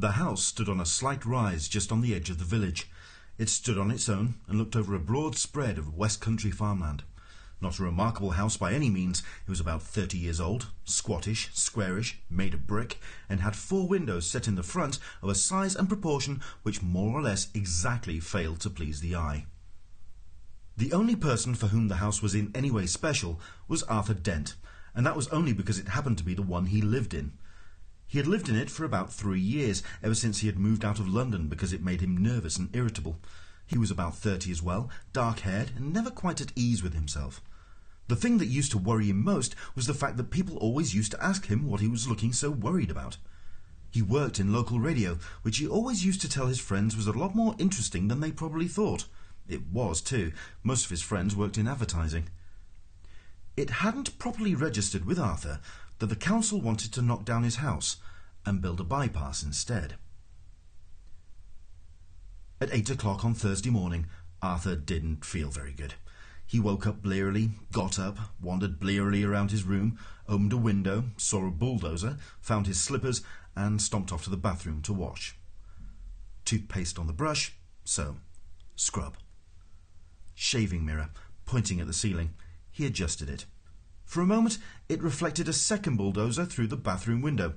The house stood on a slight rise just on the edge of the village. It stood on its own and looked over a broad spread of west country farmland. Not a remarkable house by any means. It was about thirty years old, squattish, squarish, made of brick, and had four windows set in the front of a size and proportion which more or less exactly failed to please the eye. The only person for whom the house was in any way special was Arthur Dent, and that was only because it happened to be the one he lived in. He had lived in it for about three years, ever since he had moved out of London because it made him nervous and irritable. He was about thirty as well, dark haired, and never quite at ease with himself. The thing that used to worry him most was the fact that people always used to ask him what he was looking so worried about. He worked in local radio, which he always used to tell his friends was a lot more interesting than they probably thought. It was, too. Most of his friends worked in advertising. It hadn't properly registered with Arthur that the council wanted to knock down his house and build a bypass instead. At eight o'clock on Thursday morning, Arthur didn't feel very good. He woke up blearily, got up, wandered blearily around his room, opened a window, saw a bulldozer, found his slippers, and stomped off to the bathroom to wash. Toothpaste on the brush, so scrub. Shaving mirror, pointing at the ceiling. He adjusted it. For a moment, it reflected a second bulldozer through the bathroom window.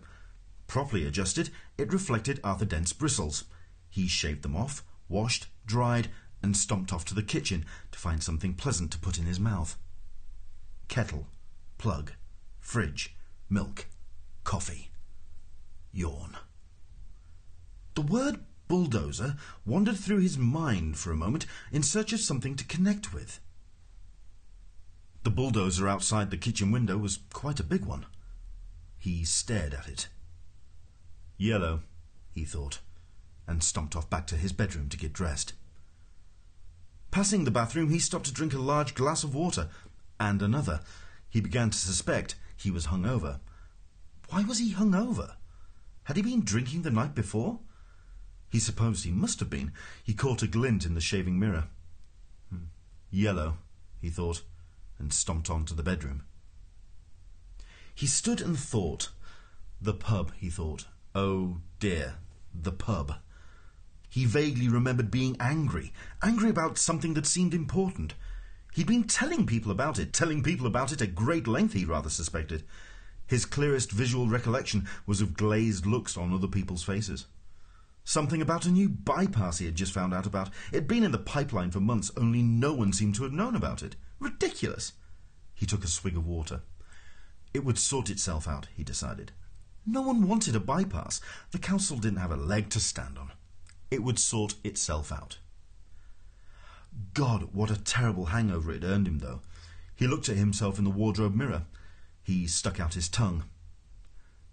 Properly adjusted, it reflected Arthur Dent's bristles. He shaved them off, washed, dried, and stomped off to the kitchen to find something pleasant to put in his mouth. Kettle, plug, fridge, milk, coffee. Yawn. The word bulldozer wandered through his mind for a moment in search of something to connect with. The bulldozer outside the kitchen window was quite a big one. He stared at it. Yellow, he thought, and stomped off back to his bedroom to get dressed. Passing the bathroom, he stopped to drink a large glass of water, and another. He began to suspect he was hungover. Why was he hungover? Had he been drinking the night before? He supposed he must have been. He caught a glint in the shaving mirror. Hmm. Yellow, he thought, and stomped on to the bedroom. He stood and thought. The pub, he thought. Oh dear, the pub. He vaguely remembered being angry, angry about something that seemed important. He'd been telling people about it, telling people about it at great length, he rather suspected. His clearest visual recollection was of glazed looks on other people's faces. Something about a new bypass he had just found out about. It'd been in the pipeline for months, only no one seemed to have known about it. Ridiculous! He took a swig of water. It would sort itself out, he decided. No one wanted a bypass. The council didn't have a leg to stand on. It would sort itself out. God, what a terrible hangover it earned him, though. He looked at himself in the wardrobe mirror. He stuck out his tongue.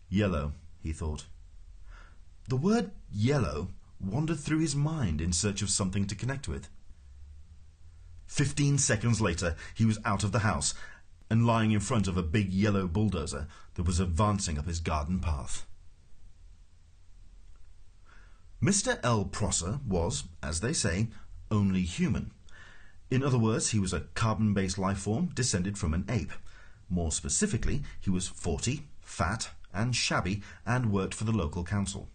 Yellow, he thought. The word yellow wandered through his mind in search of something to connect with. Fifteen seconds later, he was out of the house and lying in front of a big yellow bulldozer that was advancing up his garden path. Mr. L. Prosser was, as they say, only human. In other words, he was a carbon based life form descended from an ape. More specifically, he was 40, fat, and shabby, and worked for the local council.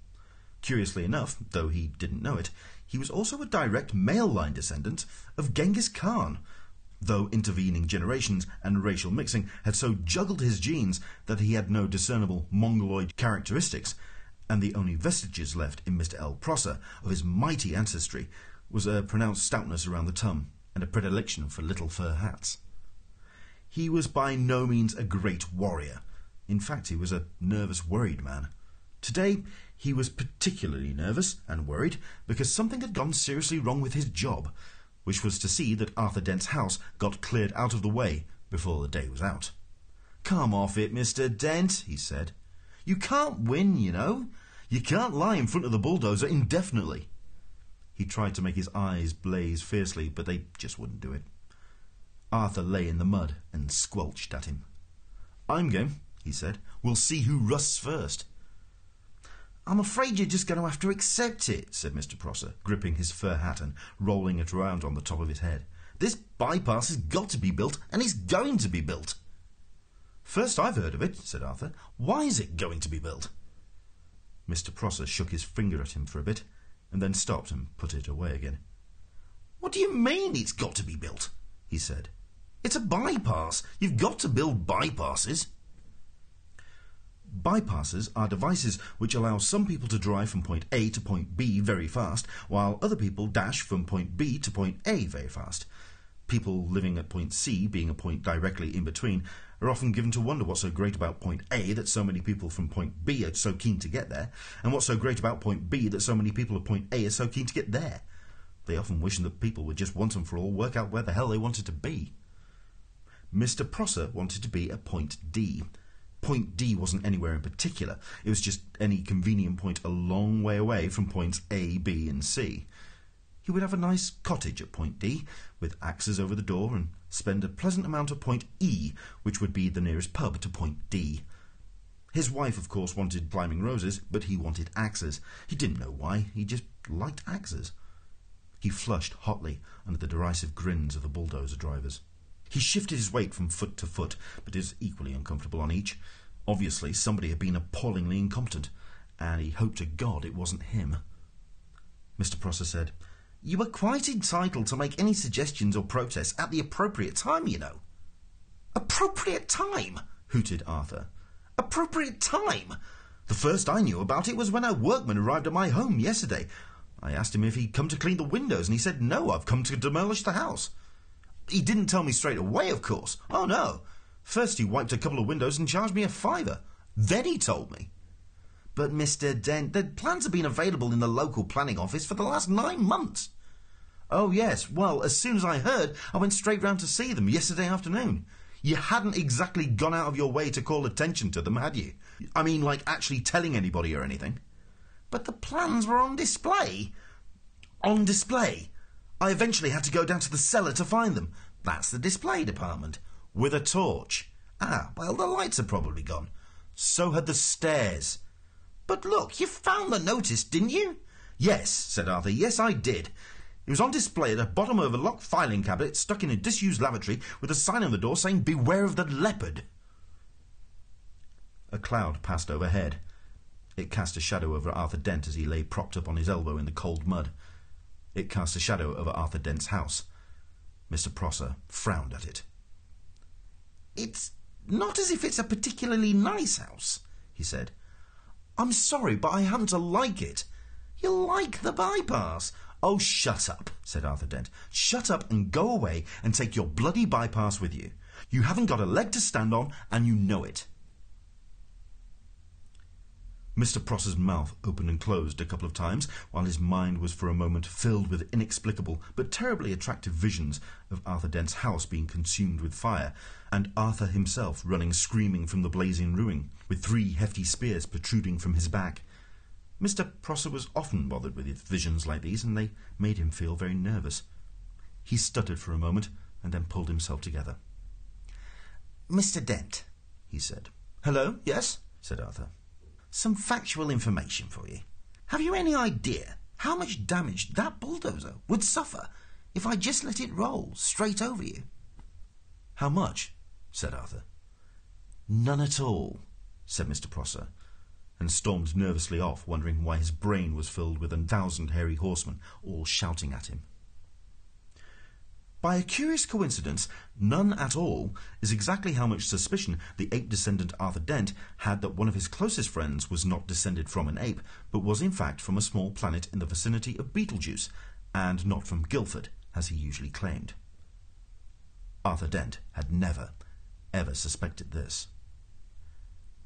Curiously enough, though he didn't know it, he was also a direct male line descendant of Genghis Khan, though intervening generations and racial mixing had so juggled his genes that he had no discernible mongoloid characteristics, and the only vestiges left in Mr. L. Prosser of his mighty ancestry was a pronounced stoutness around the tum and a predilection for little fur hats. He was by no means a great warrior. In fact, he was a nervous, worried man. Today, he was particularly nervous and worried because something had gone seriously wrong with his job, which was to see that Arthur Dent's house got cleared out of the way before the day was out. Come off it, Mr. Dent, he said. You can't win, you know. You can't lie in front of the bulldozer indefinitely. He tried to make his eyes blaze fiercely, but they just wouldn't do it. Arthur lay in the mud and squelched at him. I'm game, he said. We'll see who rusts first. I'm afraid you're just going to have to accept it, said Mr. Prosser, gripping his fur hat and rolling it round on the top of his head. This bypass has got to be built, and it's going to be built. First I've heard of it, said Arthur. Why is it going to be built? Mr. Prosser shook his finger at him for a bit, and then stopped and put it away again. What do you mean it's got to be built? he said. It's a bypass. You've got to build bypasses. Bypasses are devices which allow some people to drive from point A to point B very fast, while other people dash from point B to point A very fast. People living at point C, being a point directly in between, are often given to wonder what's so great about point A that so many people from point B are so keen to get there, and what's so great about point B that so many people at point A are so keen to get there. They often wish that people would just once and for all work out where the hell they wanted to be. Mr. Prosser wanted to be at point D. Point D wasn't anywhere in particular. It was just any convenient point a long way away from points A, B, and C. He would have a nice cottage at point D, with axes over the door, and spend a pleasant amount at point E, which would be the nearest pub to point D. His wife, of course, wanted climbing roses, but he wanted axes. He didn't know why, he just liked axes. He flushed hotly under the derisive grins of the bulldozer drivers. He shifted his weight from foot to foot, but is equally uncomfortable on each. Obviously, somebody had been appallingly incompetent, and he hoped to God it wasn't him. Mr. Prosser said, You are quite entitled to make any suggestions or protests at the appropriate time, you know. Appropriate time? hooted Arthur. Appropriate time? The first I knew about it was when a workman arrived at my home yesterday. I asked him if he'd come to clean the windows, and he said, No, I've come to demolish the house. He didn't tell me straight away, of course. Oh, no. First he wiped a couple of windows and charged me a fiver. Then he told me. But, Mr. Dent, the plans have been available in the local planning office for the last nine months. Oh, yes. Well, as soon as I heard, I went straight round to see them yesterday afternoon. You hadn't exactly gone out of your way to call attention to them, had you? I mean, like actually telling anybody or anything. But the plans were on display. On display? I eventually had to go down to the cellar to find them. That's the display department. With a torch. Ah, well, the lights are probably gone. So had the stairs. But look, you found the notice, didn't you? Yes, said Arthur. Yes, I did. It was on display at the bottom of a locked filing cabinet stuck in a disused lavatory with a sign on the door saying, Beware of the leopard. A cloud passed overhead. It cast a shadow over Arthur Dent as he lay propped up on his elbow in the cold mud. It cast a shadow over Arthur Dent's house. Mr. Prosser frowned at it. It's not as if it's a particularly nice house, he said. I'm sorry, but I happen to like it. You like the bypass. Oh, shut up, said Arthur Dent. Shut up and go away and take your bloody bypass with you. You haven't got a leg to stand on, and you know it. Mr. Prosser's mouth opened and closed a couple of times, while his mind was for a moment filled with inexplicable but terribly attractive visions of Arthur Dent's house being consumed with fire, and Arthur himself running screaming from the blazing ruin, with three hefty spears protruding from his back. Mr. Prosser was often bothered with visions like these, and they made him feel very nervous. He stuttered for a moment, and then pulled himself together. Mr. Dent, he said. Hello, yes, said Arthur some factual information for you. Have you any idea how much damage that bulldozer would suffer if I just let it roll straight over you? How much? said Arthur. None at all, said Mr. Prosser, and stormed nervously off, wondering why his brain was filled with a thousand hairy horsemen all shouting at him. By a curious coincidence, none at all is exactly how much suspicion the ape descendant Arthur Dent had that one of his closest friends was not descended from an ape, but was in fact from a small planet in the vicinity of Betelgeuse, and not from Guildford, as he usually claimed. Arthur Dent had never, ever suspected this.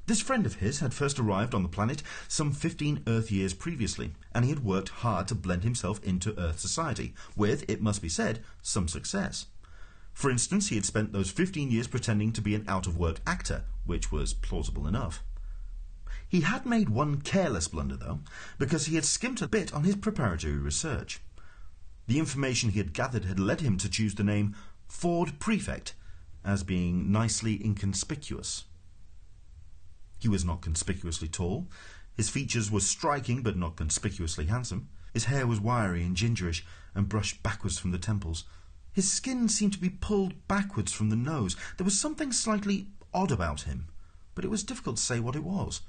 This friend of his had first arrived on the planet some fifteen Earth years previously, and he had worked hard to blend himself into Earth society, with, it must be said, some success. For instance, he had spent those fifteen years pretending to be an out of work actor, which was plausible enough. He had made one careless blunder, though, because he had skimped a bit on his preparatory research. The information he had gathered had led him to choose the name Ford Prefect as being nicely inconspicuous. He was not conspicuously tall. His features were striking but not conspicuously handsome. His hair was wiry and gingerish and brushed backwards from the temples. His skin seemed to be pulled backwards from the nose. There was something slightly odd about him, but it was difficult to say what it was.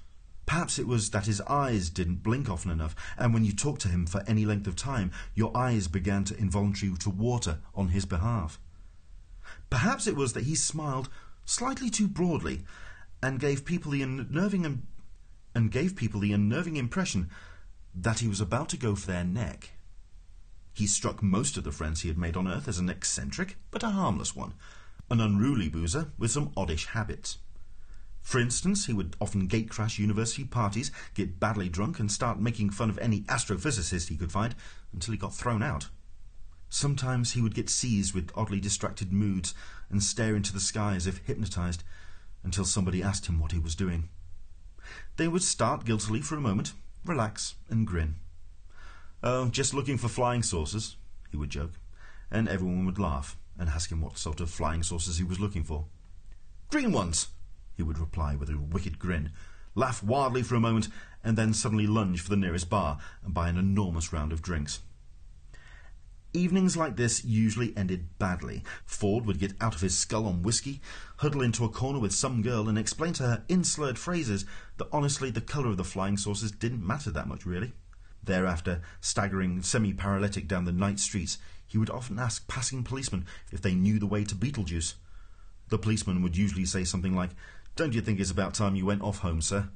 Perhaps it was that his eyes didn't blink often enough, and when you talked to him for any length of time, your eyes began to involuntarily to water on his behalf. Perhaps it was that he smiled slightly too broadly, and gave people the unnerving and gave people the unnerving impression that he was about to go for their neck. He struck most of the friends he had made on earth as an eccentric, but a harmless one, an unruly boozer with some oddish habits. For instance, he would often gatecrash university parties, get badly drunk, and start making fun of any astrophysicist he could find until he got thrown out. Sometimes he would get seized with oddly distracted moods and stare into the sky as if hypnotized until somebody asked him what he was doing. They would start guiltily for a moment, relax, and grin. Oh, just looking for flying saucers, he would joke, and everyone would laugh and ask him what sort of flying saucers he was looking for. Green ones, he would reply with a wicked grin, laugh wildly for a moment, and then suddenly lunge for the nearest bar and buy an enormous round of drinks. Evenings like this usually ended badly. Ford would get out of his skull on whiskey, huddle into a corner with some girl, and explain to her in slurred phrases that honestly the colour of the flying saucers didn't matter that much, really. Thereafter, staggering semi paralytic down the night streets, he would often ask passing policemen if they knew the way to Betelgeuse. The policeman would usually say something like, don't you think it's about time you went off home, sir?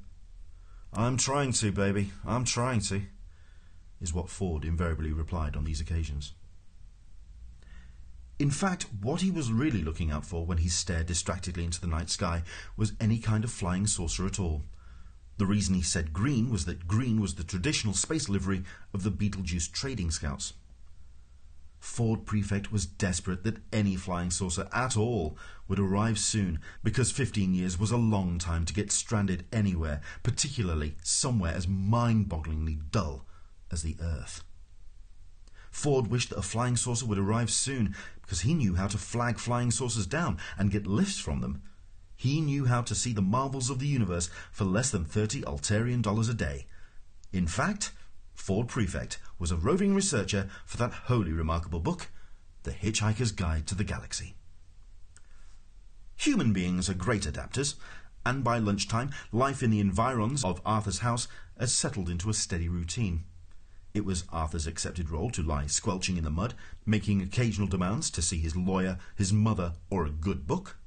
I'm trying to, baby. I'm trying to, is what Ford invariably replied on these occasions. In fact, what he was really looking out for when he stared distractedly into the night sky was any kind of flying saucer at all. The reason he said green was that green was the traditional space livery of the Betelgeuse trading scouts. Ford Prefect was desperate that any flying saucer at all would arrive soon, because 15 years was a long time to get stranded anywhere, particularly somewhere as mind bogglingly dull as the Earth. Ford wished that a flying saucer would arrive soon, because he knew how to flag flying saucers down and get lifts from them. He knew how to see the marvels of the universe for less than 30 Altairian dollars a day. In fact, Ford Prefect was a roving researcher for that wholly remarkable book, The Hitchhiker's Guide to the Galaxy. Human beings are great adapters, and by lunchtime, life in the environs of Arthur's house had settled into a steady routine. It was Arthur's accepted role to lie squelching in the mud, making occasional demands to see his lawyer, his mother, or a good book.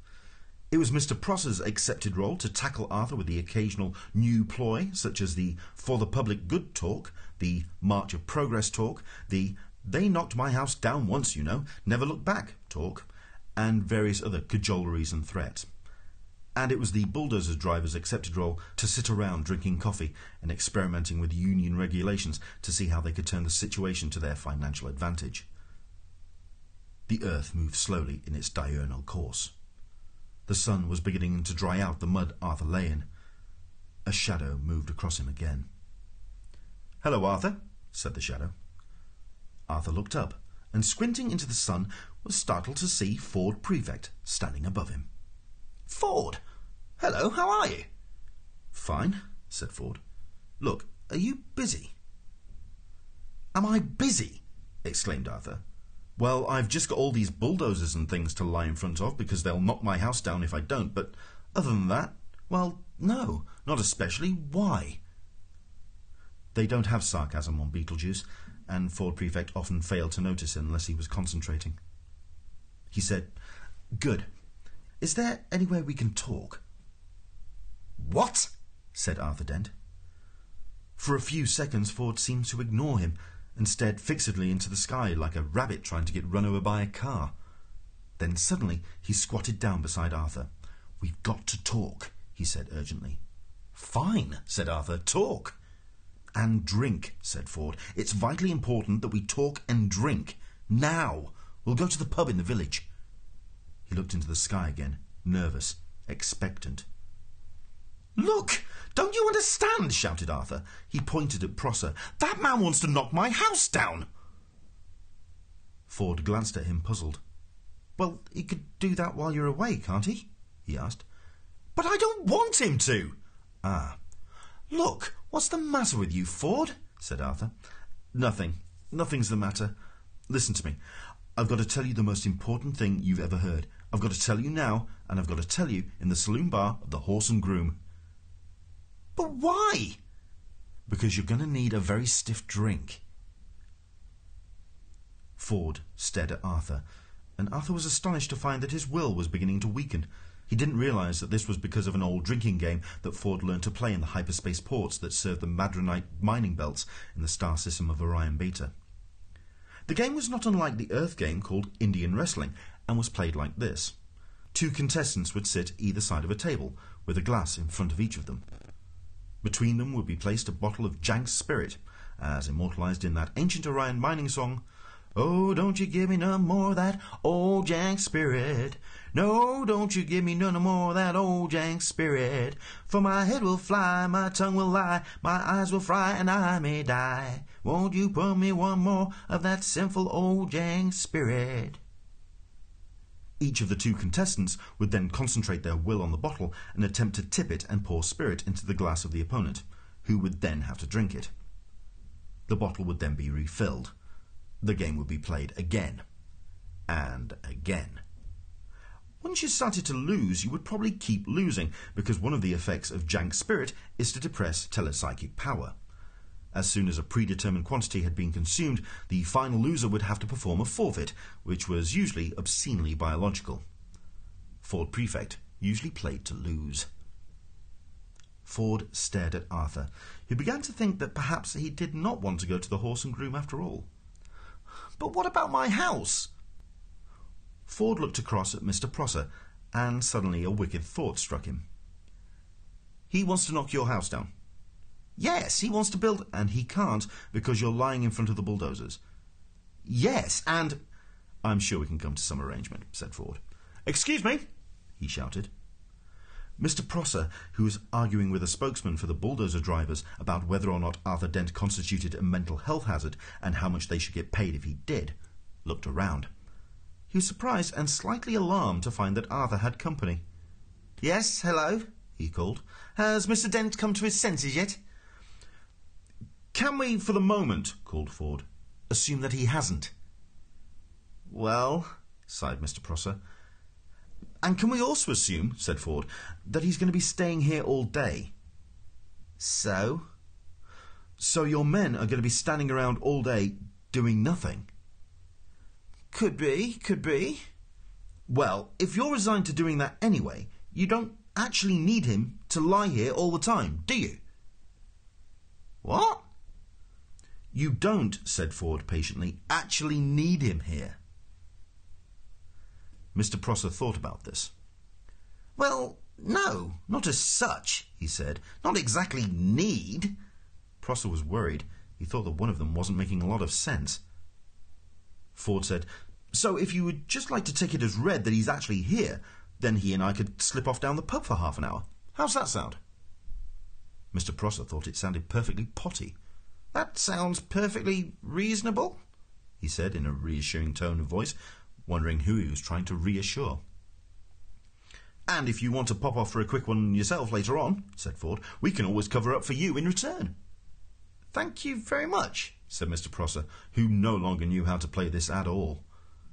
It was Mr. Prosser's accepted role to tackle Arthur with the occasional new ploy, such as the For the Public Good talk, the March of Progress talk, the They knocked my house down once, you know, never look back talk, and various other cajoleries and threats. And it was the bulldozer driver's accepted role to sit around drinking coffee and experimenting with union regulations to see how they could turn the situation to their financial advantage. The earth moved slowly in its diurnal course. The sun was beginning to dry out the mud Arthur lay in. A shadow moved across him again. Hello, Arthur, said the shadow. Arthur looked up, and squinting into the sun, was startled to see Ford Prefect standing above him. Ford! Hello, how are you? Fine, said Ford. Look, are you busy? Am I busy? exclaimed Arthur. Well, I've just got all these bulldozers and things to lie in front of because they'll knock my house down if I don't, but other than that, well, no, not especially. Why? They don't have sarcasm on Betelgeuse, and Ford Prefect often failed to notice it unless he was concentrating. He said, Good. Is there anywhere we can talk? What? said Arthur Dent. For a few seconds, Ford seemed to ignore him and stared fixedly into the sky like a rabbit trying to get run over by a car. Then suddenly he squatted down beside Arthur. We've got to talk, he said urgently. Fine, said Arthur. Talk. And drink, said Ford. It's vitally important that we talk and drink. Now. We'll go to the pub in the village. He looked into the sky again, nervous, expectant. Look! Don't you understand? shouted Arthur. He pointed at Prosser. That man wants to knock my house down. Ford glanced at him, puzzled. Well, he could do that while you're away, can't he? he asked. But I don't want him to. Ah. Look, what's the matter with you, Ford? said Arthur. Nothing. Nothing's the matter. Listen to me. I've got to tell you the most important thing you've ever heard. I've got to tell you now, and I've got to tell you in the saloon bar of the Horse and Groom. But why? Because you're going to need a very stiff drink. Ford stared at Arthur, and Arthur was astonished to find that his will was beginning to weaken. He didn't realize that this was because of an old drinking game that Ford learned to play in the hyperspace ports that served the Madranite mining belts in the star system of Orion Beta. The game was not unlike the Earth game called Indian Wrestling and was played like this. Two contestants would sit either side of a table, with a glass in front of each of them. Between them would be placed a bottle of Janx Spirit, as immortalized in that ancient Orion mining song, Oh, don't you give me no more that old Janx spirit. No, don't you give me none more that old Janx spirit. For my head will fly, my tongue will lie, my eyes will fry, and I may die. Won't you pour me one more of that sinful old Janx spirit? Each of the two contestants would then concentrate their will on the bottle and attempt to tip it and pour spirit into the glass of the opponent, who would then have to drink it. The bottle would then be refilled the game would be played again and again. Once you started to lose, you would probably keep losing because one of the effects of Janx Spirit is to depress telepsychic power. As soon as a predetermined quantity had been consumed, the final loser would have to perform a forfeit, which was usually obscenely biological. Ford Prefect usually played to lose. Ford stared at Arthur, who began to think that perhaps he did not want to go to the horse and groom after all. But what about my house? Ford looked across at Mr. Prosser, and suddenly a wicked thought struck him. He wants to knock your house down. Yes, he wants to build. And he can't because you're lying in front of the bulldozers. Yes, and. I'm sure we can come to some arrangement, said Ford. Excuse me, he shouted. Mr. Prosser, who was arguing with a spokesman for the bulldozer drivers about whether or not Arthur Dent constituted a mental health hazard and how much they should get paid if he did, looked around. He was surprised and slightly alarmed to find that Arthur had company. Yes, hello, he called. Has Mr. Dent come to his senses yet? Can we, for the moment, called Ford, assume that he hasn't? Well, sighed Mr. Prosser, and can we also assume, said Ford, that he's going to be staying here all day? So? So your men are going to be standing around all day doing nothing? Could be, could be. Well, if you're resigned to doing that anyway, you don't actually need him to lie here all the time, do you? What? You don't, said Ford patiently, actually need him here. Mr. Prosser thought about this. Well, no, not as such, he said. Not exactly need. Prosser was worried. He thought that one of them wasn't making a lot of sense. Ford said, So if you would just like to take it as read that he's actually here, then he and I could slip off down the pub for half an hour. How's that sound? Mr. Prosser thought it sounded perfectly potty. That sounds perfectly reasonable, he said in a reassuring tone of voice, wondering who he was trying to reassure. And if you want to pop off for a quick one yourself later on, said Ford, we can always cover up for you in return. Thank you very much, said Mr. Prosser, who no longer knew how to play this at all.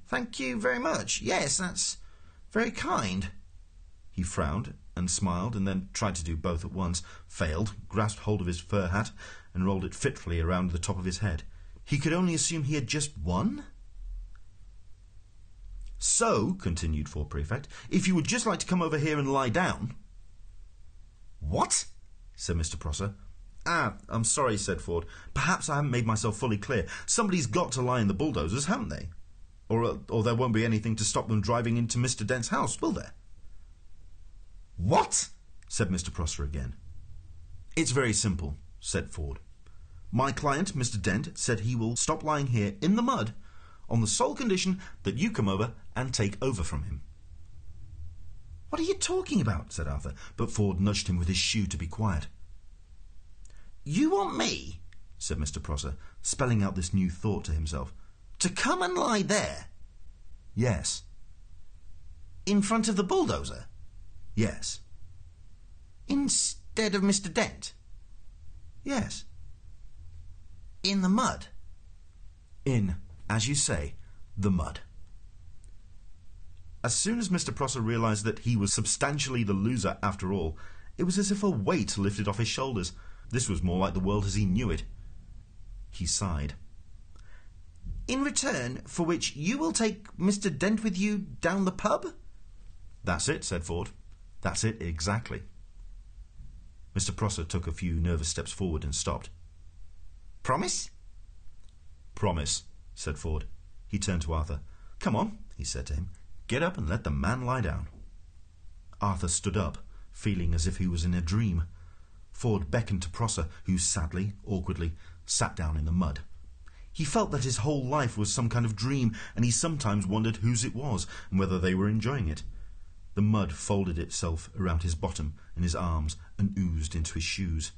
Thank you very much. Yes, that's very kind. He frowned and smiled and then tried to do both at once, failed, grasped hold of his fur hat, and rolled it fitfully around the top of his head. He could only assume he had just won? So, continued Ford Prefect, if you would just like to come over here and lie down. What? said Mr. Prosser. Ah, I'm sorry, said Ford. Perhaps I haven't made myself fully clear. Somebody's got to lie in the bulldozers, haven't they? Or, uh, or there won't be anything to stop them driving into Mr. Dent's house, will there? What? said Mr. Prosser again. It's very simple, said Ford. My client, Mr. Dent, said he will stop lying here in the mud on the sole condition that you come over and take over from him. What are you talking about? said Arthur, but Ford nudged him with his shoe to be quiet. You want me, said Mr. Prosser, spelling out this new thought to himself, to come and lie there? Yes. In front of the bulldozer? Yes. Instead of Mr. Dent? Yes. In the mud? In as you say, the mud. As soon as Mr. Prosser realized that he was substantially the loser after all, It was as if a weight lifted off his shoulders. This was more like the world as he knew it. He sighed. In return for which you will take Mr. Dent with you down the pub? That's it, said Ford. That's it exactly. Mr. Prosser took a few nervous steps forward and stopped. Promise? Promise, said Ford. He turned to Arthur. Come on, he said to him. Get up and let the man lie down. Arthur stood up, feeling as if he was in a dream. Ford beckoned to Prosser, who sadly, awkwardly, sat down in the mud. He felt that his whole life was some kind of dream, and he sometimes wondered whose it was and whether they were enjoying it. The mud folded itself around his bottom and his arms and oozed into his shoes.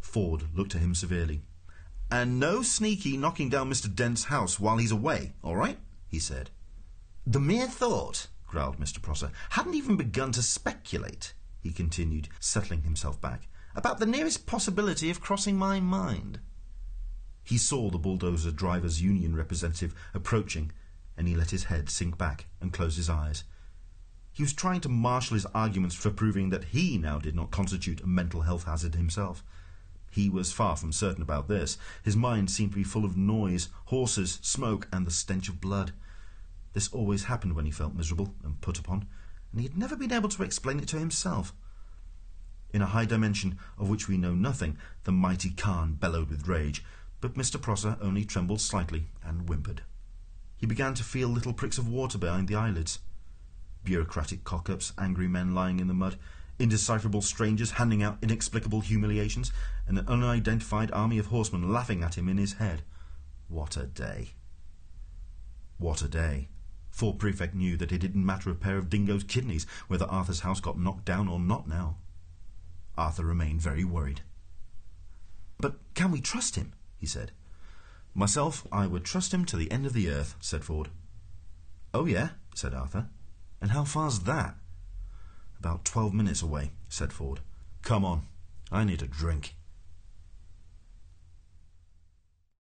Ford looked at him severely. And no sneaky knocking down Mr. Dent's house while he's away, all right? he said. The mere thought, growled Mr. Prosser, hadn't even begun to speculate, he continued, settling himself back, about the nearest possibility of crossing my mind. He saw the bulldozer drivers' union representative approaching, and he let his head sink back and close his eyes. He was trying to marshal his arguments for proving that he now did not constitute a mental health hazard himself. He was far from certain about this. His mind seemed to be full of noise, horses, smoke, and the stench of blood. This always happened when he felt miserable and put upon, and he had never been able to explain it to himself. In a high dimension of which we know nothing, the mighty Khan bellowed with rage, but Mr. Prosser only trembled slightly and whimpered. He began to feel little pricks of water behind the eyelids bureaucratic cock-ups, angry men lying in the mud, indecipherable strangers handing out inexplicable humiliations, and an unidentified army of horsemen laughing at him in his head. What a day! What a day! Ford Prefect knew that it didn't matter a pair of dingoes' kidneys whether Arthur's house got knocked down or not now. Arthur remained very worried. But can we trust him? he said. Myself, I would trust him to the end of the earth, said Ford. Oh, yeah, said Arthur. And how far's that? About twelve minutes away, said Ford. Come on, I need a drink.